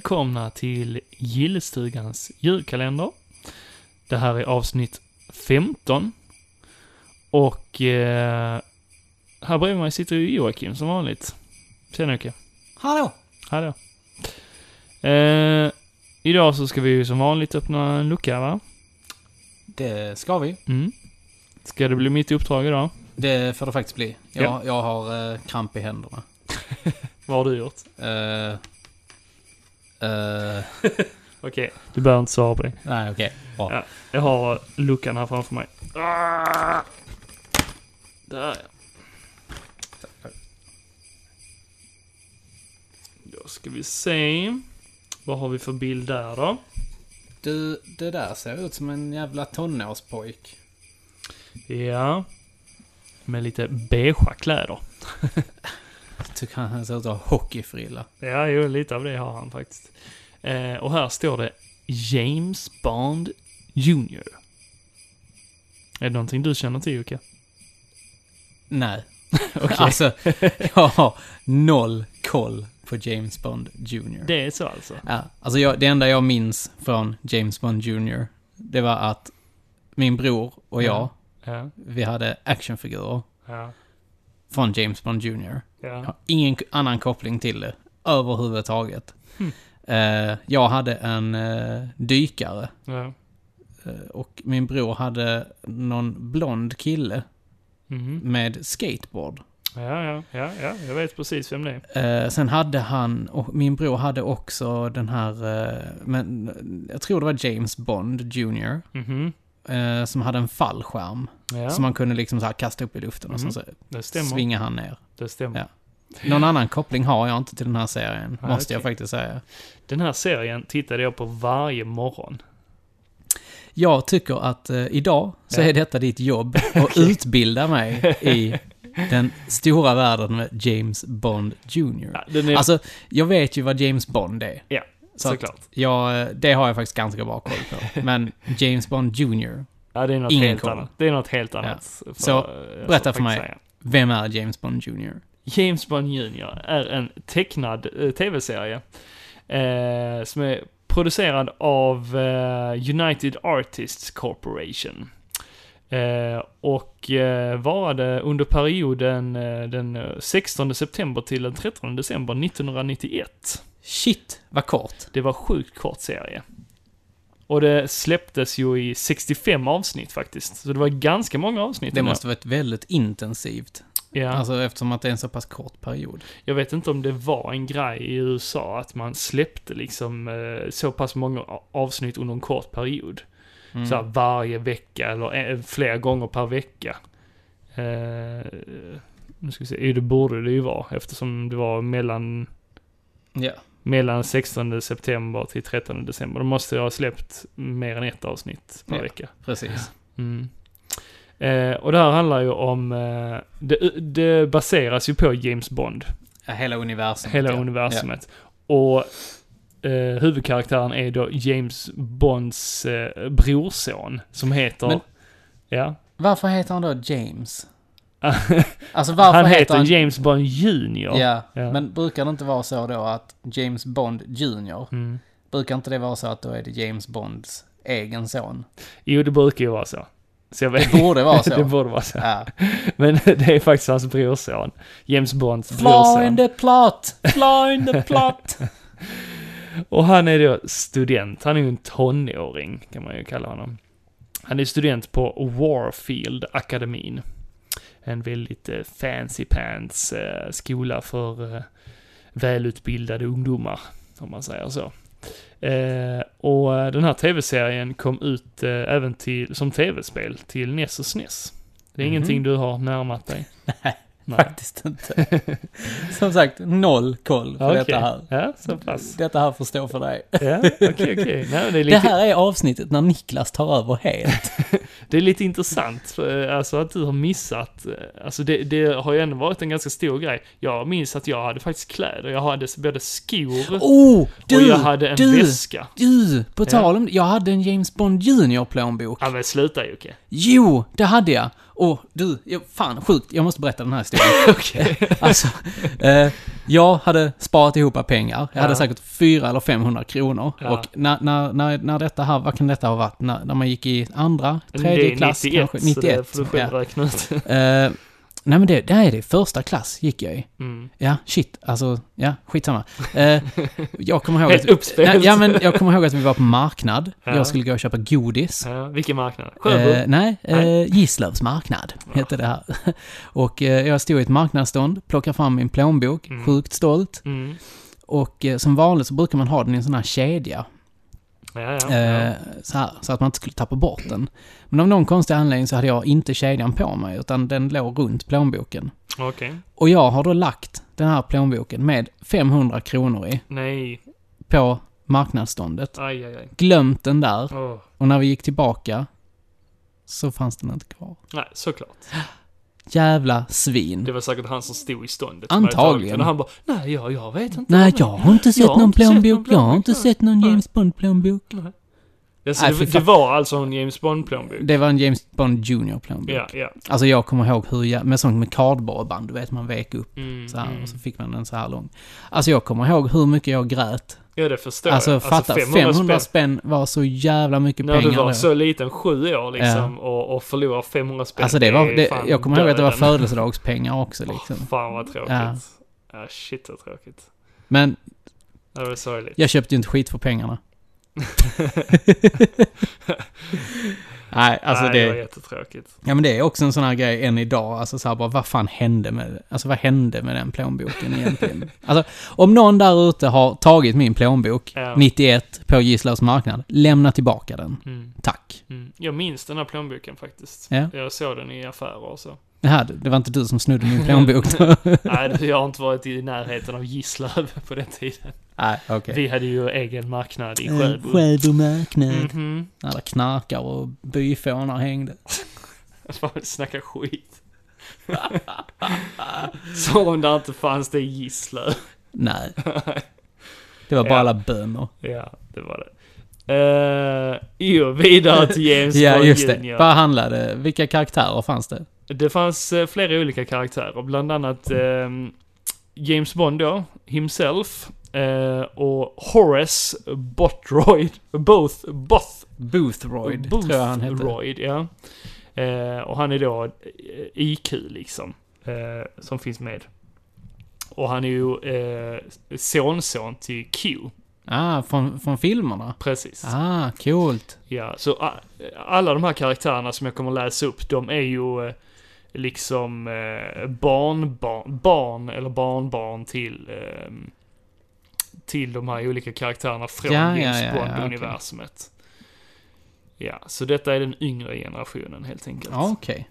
Välkomna till Gillestugans julkalender. Det här är avsnitt 15. Och eh, här bredvid mig sitter ju Joakim som vanligt. Tjena Jocke. Hallå! Hallå. Eh, idag så ska vi ju som vanligt öppna en lucka va? Det ska vi. Mm. Ska det bli mitt uppdrag idag? Det får det faktiskt bli. Jag, Ja. jag har eh, kramp i händerna. Vad har du gjort? Eh, eh, Okej, du behöver inte svara på det. nej, okej. Bra. Ja. Jag har luckan här framför mig. Ah! Där ja. Då ska vi se. Vad har vi för bild där då? Du, det där ser ut som en jävla tonårspojk. Ja. Med lite beigea kläder. Jag tycker han ser ut att ha hockeyfrilla. Ja, jo, lite av det har han faktiskt. Eh, och här står det James Bond Jr. Är det någonting du känner till Jocke? Nej. Okej. Alltså, jag har noll koll på James Bond Jr. Det är så alltså? Ja, alltså jag, det enda jag minns från James Bond Jr. Det var att min bror och jag, Ja. vi hade actionfigurer Ja. Från James Bond Jr. Ja. Har ingen annan koppling till det överhuvudtaget. Hmm. Eh, jag hade en eh, dykare ja. eh, och min bror hade någon blond kille Mhm. med skateboard. Ja, ja, ja, ja, jag vet precis vem det är. Eh, sen hade han, och min bror hade också den här, eh, men jag tror det var James Bond Jr. Mhm. Eh, som hade en fallskärm. Ja, Som man kunde liksom så här kasta upp i luften och sen så stämmer. svingar han ner. Det stämmer. Ja. Någon annan koppling har jag inte till den här serien, Ah, måste jag okej. faktiskt säga. Den här serien tittade jag på varje morgon. Jag tycker att eh, idag så Ja. är detta ditt jobb att utbilda mig i den stora världen med James Bond Jr. Ja, är, Alltså, jag vet ju vad James Bond är. Ja, Så såklart. jag, det har jag faktiskt ganska bra koll på. Men James Bond Jr. Ja, det är något ingen helt koll. annat. Det är något helt annat. Får Så, jag berätta för mig. säga. Vem är James Bond Jr.? James Bond Jr. är en tecknad eh, tv-serie. Eh, som är producerad av eh, United Artists Corporation. Eh, och eh, varade under perioden eh, den eh, 16 september till den 13 december 1991. Shit, vad kort. Det var sjukt kort serie. Och det släpptes ju i 65 avsnitt faktiskt. Så det var ganska många avsnitt. Det måste varit väldigt intensivt. Ja. Alltså eftersom att det är en så pass kort period. Jag vet inte om det var en grej i USA att man släppte liksom eh, så pass många avsnitt under en kort period. Mm. Så här varje vecka eller eh, flera gånger per vecka. Eh, nu ska vi se, det borde det ju vara eftersom det var mellan, Ja. Mellan 16 september till 13 december. Då måste ha släppt mer än ett avsnitt per Ja. vecka. Precis. Mm. Eh, och det här handlar ju om, eh, det, det baseras ju på James Bond. Ja, hela universumet. hela ja. universumet. Och eh, huvudkaraktären är då James Bonds eh, brorson som heter... Men- ja. Varför heter han då James? Alltså varför han heter heter han... James Bond Junior. Ja, Ja. men brukar det inte vara så då att James Bond Jr. Mm. Brukar inte det vara så att då är det James Bonds egen son? Jo, det brukar ju vara så. Så. Det borde vara så. det borde vara så. Ja. Men det är faktiskt hans brorson. James Bonds Fly brorson. in the plot! Fly in the plot! Och han är då student. Han är ju en tonåring, kan man ju kalla honom. Han är student på Warfield akademin. En väldigt eh, fancy pants eh, skola för eh, välutbildade ungdomar, om man säger så. Eh, och den här tv-serien kom ut eh, även till, som tv-spel till NES och SNES. Det är Mhm. ingenting du har närmat dig? Faktiskt inte. Som sagt, noll koll på Okej. detta här. Ja, så pass. Detta här får stå för dig. Ja, okej, okej. Nej, Det, är Det lite, här är avsnittet när Niklas tar över helt. det är lite intressant, för, eh, alltså att du har missat, eh, alltså det, det har ju ändå varit en ganska stor grej. Jag minns att jag hade faktiskt kläder, jag hade både skor Oh, och du! jag hade en du, väska. Du! På Ja. tal om jag hade en James Bond Junior plånbok. Ja men sluta Jocke. Jo, det hade jag. Åh, du, fan sjukt, jag måste berätta den här historien. Alltså, eh, jag hade sparat ihop pengar. Jag hade Ja. säkert 400 eller 500 kronor. Ja. Och när, när, när, när detta här, vad kan detta ha varit? När, när man gick i andra, tredje klass 91, kanske? så det 91. får du själv ja. räkna ut. Eh, nej men det, det här är det, första klass gick jag i. Mm. Ja, shit, alltså, ja, skitsamma. Eh, jag kommer ihåg Helt att... Nej, ja, men jag kommer ihåg att vi var på marknad. Ja. Jag skulle gå och köpa godis. Ja, vilken marknad? Sjöbo? Eh, nej, Nej. eh, Gislavs marknad hette det här. Och eh, jag stod i ett marknadsstånd, plockade fram min plånbok, Mm. sjukt stolt. Mm. Och eh, som vanligt så brukar man ha den i en sån här kedja. Ja, ja. Eh, ja. så, här, så att man inte skulle tappa bort den. Men av någon konstig anledning så hade jag inte kedjan på mig, utan den låg runt plånboken. Okej. Och jag har då lagt den här plånboken med 500 kronor i, Nej. på marknadsståndet. Aj, aj, aj. Glömt den där. Åh. Och när vi gick tillbaka så fanns den inte kvar. Nej, såklart. Jävla svin. Det var säkert han som stod i ståndet. Antagligen. Och han bara, nej, jag, jag vet inte. Nej, jag har inte sett Jag någon plånbok. Jag har inte sett någon. James Bond-plånbok. Ja, så Nej, det, det var alltså en James Bond-plånbok? Det var en James Bond Junior-plånbok. Ja, ja. Alltså jag kommer ihåg hur jag, med sånt med kardborreband, du vet man vek upp Mm, så här mm. och så fick man den så här lång. Alltså jag kommer ihåg hur mycket jag grät. Ja, det förstår Alltså jag. fatta, 500, spänn var så jävla mycket När pengar du var då. så liten, sju år liksom, och, och förlorar 500 spänn. Alltså det var, det, fan jag kommer ihåg att det var födelsedagspengar också liksom. Fan vad tråkigt. Ja. Ja. shit vad tråkigt. Men Det var sorgligt. jag köpte ju inte skit för pengarna. Nej, alltså Nej, det var det... jättetråkigt. Ja men det är också en sån här grej än idag, alltså så här bara vad fan hände med, alltså vad hände med den plånboken egentligen? alltså om någon där ute har tagit min plånbok, Ja. 91, på Gislavs marknad, lämna tillbaka den. Mm. Tack. Mm. Jag minns den här plånboken faktiskt. Ja. Jag såg den i affärer och så. Här, det var inte du som snodde min plånbok då? Nej, jag har inte varit i närheten av Gislöv på den tiden. Nej, okej. Vi hade ju egen marknad i Sjöbo. Sjöbo marknad. Mhm. När det knarkar och byfånar hängde. Snacka skit. Som om det inte fanns det i Gislöv. Nej. Det var bara Ja. alla bönder. Ja, det var det. Uh, jo, vidare till James Ja, Bond just det. Jr. Vad handlade Vilka karaktärer fanns det? Det fanns eh, flera olika karaktärer, bland annat ehm, James Bond då, himself, eh, och Horace Botroid, both, both, Boothroyd, Booth tror jag han hette. Royd, ja. Eh, och han är då eh, IQ liksom, eh, som finns med. Och han är ju eh, sonson till Q, Ah, från, från filmerna? precis. Ah, coolt. Ja, så alla de här karaktärerna som jag kommer läsa upp, de är ju eh, liksom eh, barnbarn, barn eller barnbarn till eh, till de här olika karaktärerna från Ja, ja, James ja, ja, Bond-universumet. Ja, så detta är den yngre generationen helt enkelt. Ja, okej.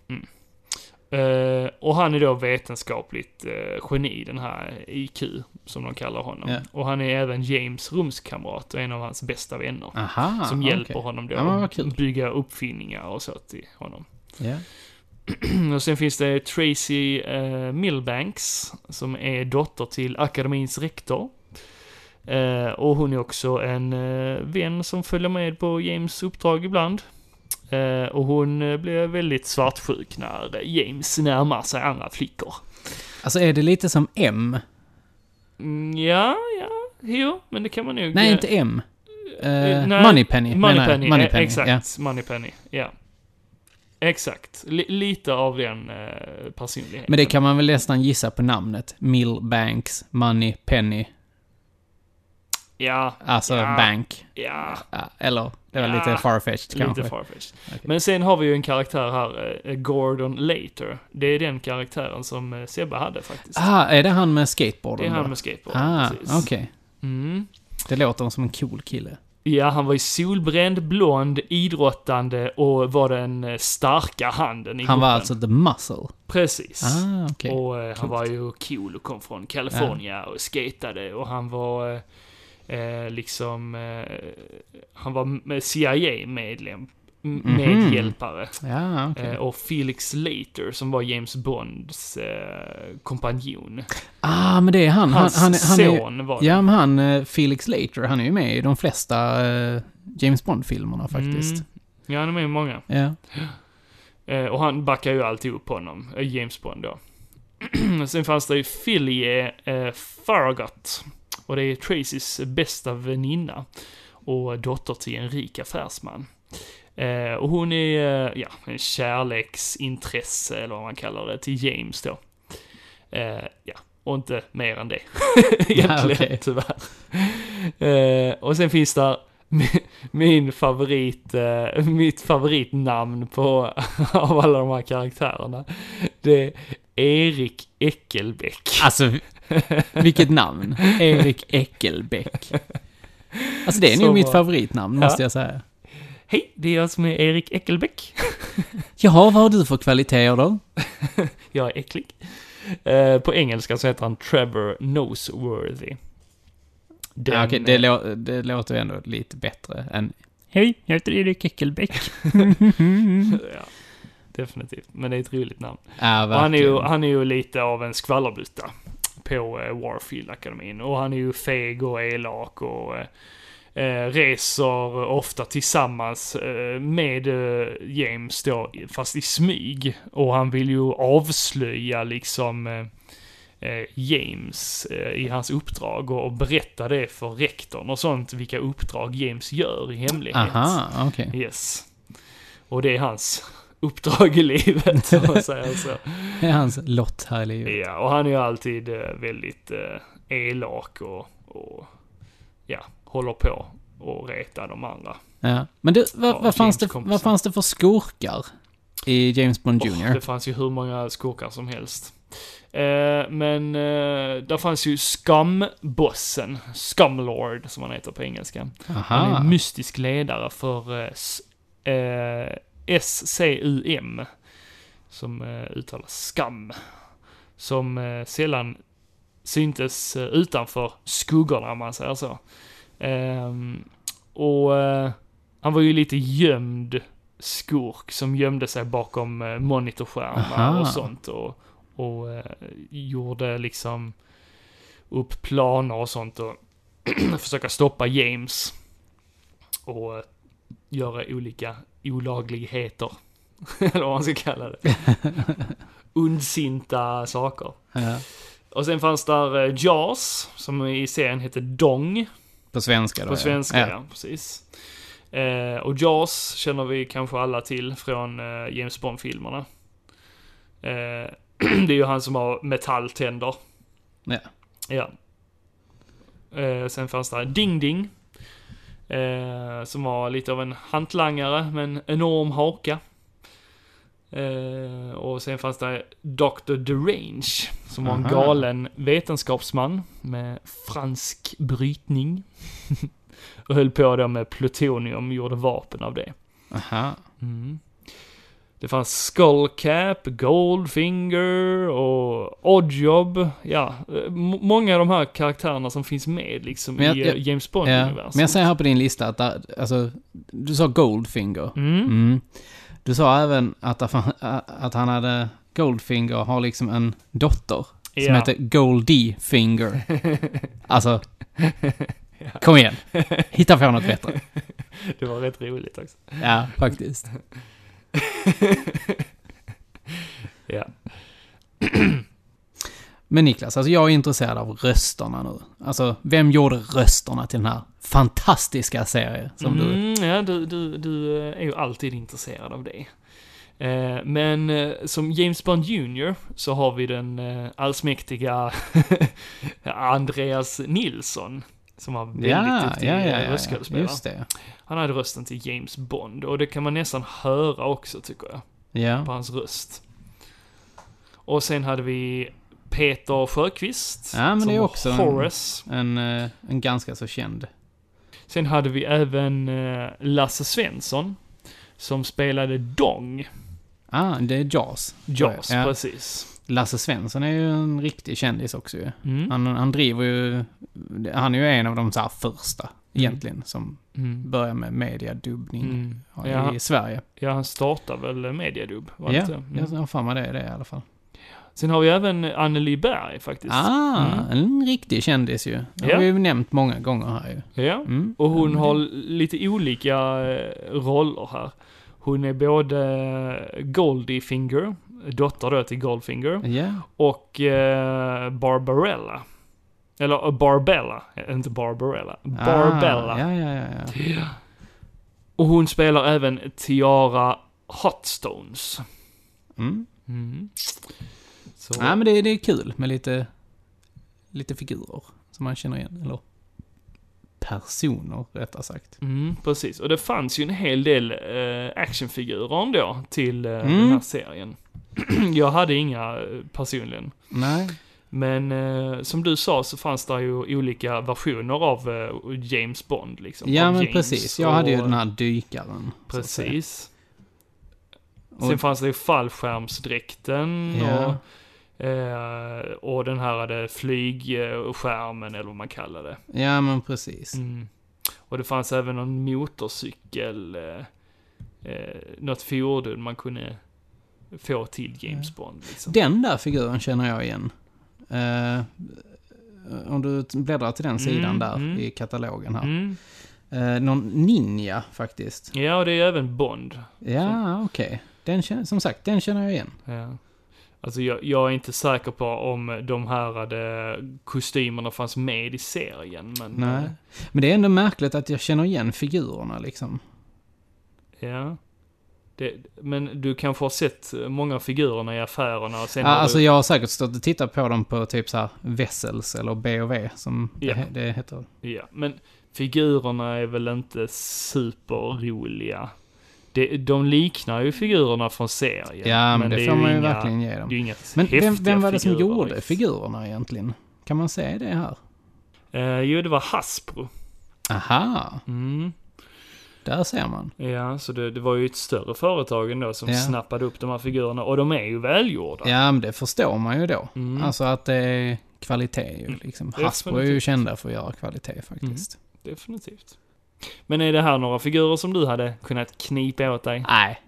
Eh, och han är då vetenskapligt uh, geni, den här IQ, som de kallar honom. Ja. Och han är även James rumskamrat och en av hans bästa vänner. Aha, som hjälper honom då Ja, att bygga uppfinningar och så till honom. Ja. och sen finns det Tracy eh, Milbanks, som är dotter till akademins rektor. Eh, och hon är också en eh, vän som följer med på James uppdrag ibland. Eh, och hon eh, blir väldigt svartsjuk när James närmar sig andra flickor. Alltså är det lite som M? Mm, ja, ja, jo, men det kan man nog... Nej, eh, inte M. Uh, Eh, Moneypenny. Moneypenny, Moneypenny, eh, exakt. ja. Moneypenny, ja. Exakt. Li- lite av den eh, personligheten. Men det kan man väl nästan gissa på namnet. Milbanks, Moneypenny. Ja, Alltså Ja. bank. ja. Eller, det var Ja, lite farfetched kanske. Lite farfetched. Okej. Men sen har vi ju en karaktär här, eh, Gordon Later. Det är den karaktären som eh, Sebbe hade faktiskt. Ah, är det han med skateboarden det är han då? med skateboard. Ah, okej. Mm. Det låter som en cool kille. Ja, han var ju solbränd, blond, idrottande och var den eh, starka handen i Han var gruppen. alltså the muscle? Precis. Ah, okej. Och eh, han var ju cool och kom från California och skatade och han var eh, eh, liksom, eh, han var CIA-medlem. Medhjälpare. Ja, okej. Eh, och Felix Leiter som var James Bonds eh, kompanjon. Ah, men det är han. Han, Hans han, han är, son var det. Ja, men han, eh, Felix Leiter, han är ju med i de flesta eh, James Bond-filmerna faktiskt. Mm. Ja, han är med i många. Ja. Eh, och han backar ju alltid upp honom, eh, James Bond då. Sen fanns det ju Philie eh, Farragut. Och det är Tracys bästa väninna. Och dotter till en rik affärsman. Eh, och hon är, eh, ja, en kärleksintresse, eller vad man kallar det, till James då. Eh, ja, och inte mer än det. Egentligen, okej. tyvärr. Eh, och sen finns där mi- min favorit, eh, mitt favoritnamn på, av alla de här karaktärerna. Det är Erik Eckelbäck. Alltså, vilket namn. Erik Eckelbäck. Alltså det är nog mitt favoritnamn, måste jag säga. Hej, det är jag som är Erik Eckelbäck. Jaha, vad har du för kvaliteter då? Jag är äcklig. Eh, på engelska så heter han Trevor Noseworthy. Den, Ja, okej, det, lå- det låter ändå lite bättre än... Hej, jag heter Erik Eckelbäck. ja, definitivt. Men det är ett roligt namn. Ja, Och han, är ju, han är ju lite av en skvallerbytta på eh, Warfield-akademin. Och han är ju feg och elak och eh, eh, reser ofta tillsammans eh, med eh, James då, fast i smyg. Och han vill ju avslöja liksom eh, eh, James eh, i hans uppdrag och, berätta det för rektorn och sånt, vilka uppdrag James gör i hemlighet. Aha, okej. Yes. Och det är hans uppdrag i livet, om man säger så. Det är hans lott här i livet. Ja, och han är ju alltid eh, väldigt eh, elak och, och ja, håller på och reta de andra. Ja. Men du, vad, Ja, vad, fanns det, vad fanns det för skurkar i James Bond Jr? Oh, det fanns ju hur många skurkar som helst. Eh, men eh, där fanns ju Scum-bossen, Scumlord som han heter på engelska. Han är Aha. en mystisk ledare för eh, eh, SCUM, som eh, uttalas skam. Som eh, sällan syntes eh, utanför skuggorna, om man säger så. Ehm, och eh, han var ju lite gömd skurk som gömde sig bakom eh, monitorskärmar Aha. och sånt. Och, och eh, gjorde liksom upp planer och sånt och försöka stoppa James. Och göra olika olagligheter. Eller vad man ska kalla det. Undsinta saker. Ja. Och sen fanns där Jaws, som i serien heter Dong. På svenska då, På ja. svenska, ja. precis. Eh, och Jaws känner vi kanske alla till från eh, James Bond-filmerna. Eh, det är ju han som har metalltänder. Ja. Ja. Eh, sen fanns det Ding Ding. Eh, som var lite av en hantlangare med en enorm haka. Eh, och sen fanns det Dr. Derange, som var en Aha. galen vetenskapsman med fransk brytning. och höll på då med plutonium, gjorde vapen av det. Aha. Mm. Det fanns Skullcap, Goldfinger och Oddjob. Ja, eh, många av de här karaktärerna som finns med liksom jag- i eh, jag- James Ja. Bond-universum. Men jag ser här på din lista att alltså, du sa Goldfinger. Mm. Mm. Du sa även att, att han hade Goldfinger har liksom en dotter som Ja. heter Goldie Finger. Alltså, kom igen. Hitta på något bättre. Det var rätt roligt också. Ja, faktiskt. Ja. Men Niklas, alltså jag är intresserad av rösterna nu. Alltså, vem gjorde rösterna till den här fantastiska serien som du... Mm, ja, du, du, du eh, är ju alltid intresserad av det. Eh, Men eh, som James Bond Jr. så har vi den eh, allsmäktiga Andreas Nilsson. Som var väldigt Ja, duktig ja, ja, ja, ja, röstskådespelare. just det. Han hade rösten till James Bond och det kan man nästan höra också tycker jag, på Ja. hans röst. Och sen hade vi Peter Sjöqvist. Ja, men det är också en- Horace. En, eh, en ganska så känd. Sen hade vi även eh, Lasse Svensson. Som spelade Dong. Ah, det är Jaws. Jaws, Ja. precis. Lasse Svensson är ju en riktig kändis också ju. Mm. Han, han driver ju... Han är ju en av de så här första, egentligen, som Mm. börjar med mediadubbning Mm. i Ja, Sverige. ja, han startade väl Mediadub, var det Ja? Mm. jag har för mig det är det i alla fall. Sen har vi även Anneli Berg faktiskt. Ah, Mm. en riktig kändis ju. Det Ja. har vi ju nämnt många gånger här ju. Ja. Mm. Och hon Mm. har lite olika eh, roller här. Hon är både Goldfinger, dotter då till Goldfinger, Ja. och eh, Barbarella. Eller eh, Barbella, inte Barbarella. Barbella. Ah, ja, ja, ja, ja. Och hon spelar även Tiara Hotstones. Mm. Så, Ja, men det, det är kul med lite, lite figurer som man känner igen. Eller personer, rättare sagt. mm, precis. Och det fanns ju en hel del eh, actionfigurer ändå till eh, Mm. den här serien. Jag hade inga eh, personligen. Nej. Men eh, som du sa så fanns det ju olika versioner av eh, James Bond liksom. Ja, av men James precis. Jag hade ju och- den här dykaren. Precis. Och- Sen fanns det ju fallskärmsdräkten Ja. och, eh, och den här hade flygskärmen eller vad man kallar det. Ja, men precis. Mm. Och det fanns även någon motorcykel, eh, eh, något fordon man kunde få till James Bond. Liksom. Den där figuren känner jag igen. Eh, om du bläddrar till den sidan Mm, där mm. i katalogen här. Mm. Eh, någon ninja faktiskt. Ja, och det är även Bond. Ja, okej. Den känner, som sagt, den känner jag igen. Ja. Alltså jag, jag är inte säker på om de här hade kostymerna fanns med i serien, men... Nej. eh, Men det är ändå märkligt att jag känner igen figurerna liksom. Ja. Det, men du kanske har sett många av figurerna i affärerna och sen Ja, alltså du... jag har säkert stått och tittat på dem på typ så här Vessels eller B&V som Ja. det, det heter. Ja, men figurerna är väl inte superroliga. Det, de liknar ju figurerna från serien. Ja, men, det, är får man ju inga, verkligen ge Det dem. är inga Men vem, vem var det som figurer, gjorde figurerna egentligen? Kan man säga det här? Eh, jo, det var Hasbro. Aha, Mm. där ser man. Ja, så det, det var ju ett större företag ändå som Ja. snappade upp de här figurerna. Och de är ju välgjorda. Ja, men det förstår man ju då. Mm. Alltså att det är kvalitet ju liksom. Hasbro är ju kända för att göra kvalitet faktiskt. Definitivt. Men är det här några figurer som du hade kunnat knipa åt dig? Nej,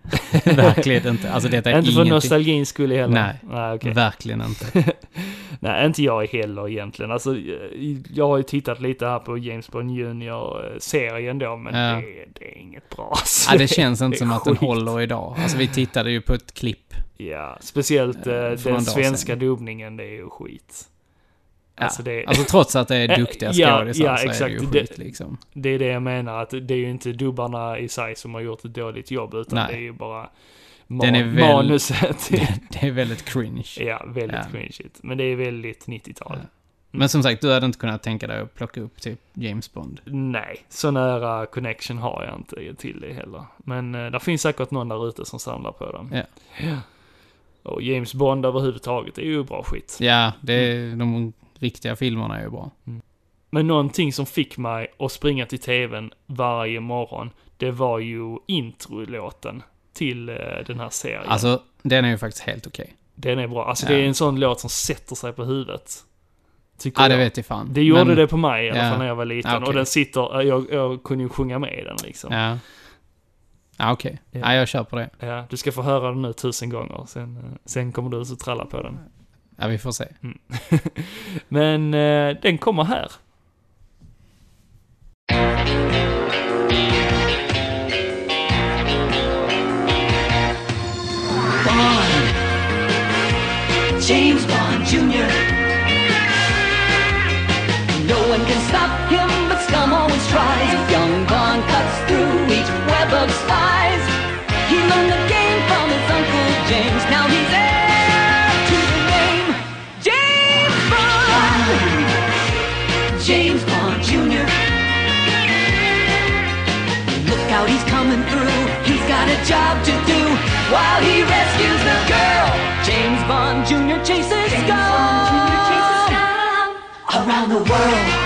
verkligen inte. Alltså detta är inte för ingenting. nostalgins skull heller? Nej. Nej, okej. Verkligen inte. Nej, inte jag heller egentligen. Alltså, eh, jag har ju tittat lite här på James Bond Junior-serien då, men Ja. det, det är inget bra. Alltså, Ja, det känns inte är som att den håller idag. Alltså vi tittade ju på ett klipp. Ja, speciellt eh, Eh, den svenska dubbningen, det är ju skit. Ja. Alltså, det, Alltså trots att det är duktiga ja, skådisar ja, så är det exakt. ju Det- skit liksom. det är det jag menar, att det är ju inte dubbarna i sig som har gjort ett dåligt jobb, utan Nej. det är ju bara man- är väl- manuset. Det är väldigt cringe. ja, väldigt Ja. cringeigt. Men det är väldigt 90-tal. Ja. Men som sagt, du hade inte kunnat tänka dig att plocka upp typ James Bond. Nej, så nära connection har jag inte till det heller. Men eh, det finns säkert någon där ute som samlar på dem. Ja. ja. Och James Bond överhuvudtaget är ju bra skit. Ja, det är, de riktiga filmerna är ju bra. Men någonting som fick mig att springa till tvn varje morgon, det var ju introlåten till eh, den här serien. Alltså, den är ju faktiskt helt okej. Den är bra. Alltså Ja. det är en sån låt som sätter sig på huvudet. Tycker Ja, det jag. vet jag fan. Det gjorde Men- det på mig i alla Ja. fall när jag var liten. Ja, okej. Och den sitter, jag, jag kunde ju sjunga med i den liksom. Ja. Ja, okej. Ja. Ja, jag kör på det. Ja, du ska få höra den nu tusen gånger. Sen, eh, sen kommer du så tralla på den. Ja, vi får se. Men eh, den kommer här. Bond. James Bond Jr. James Bond Jr. chases scum around the world.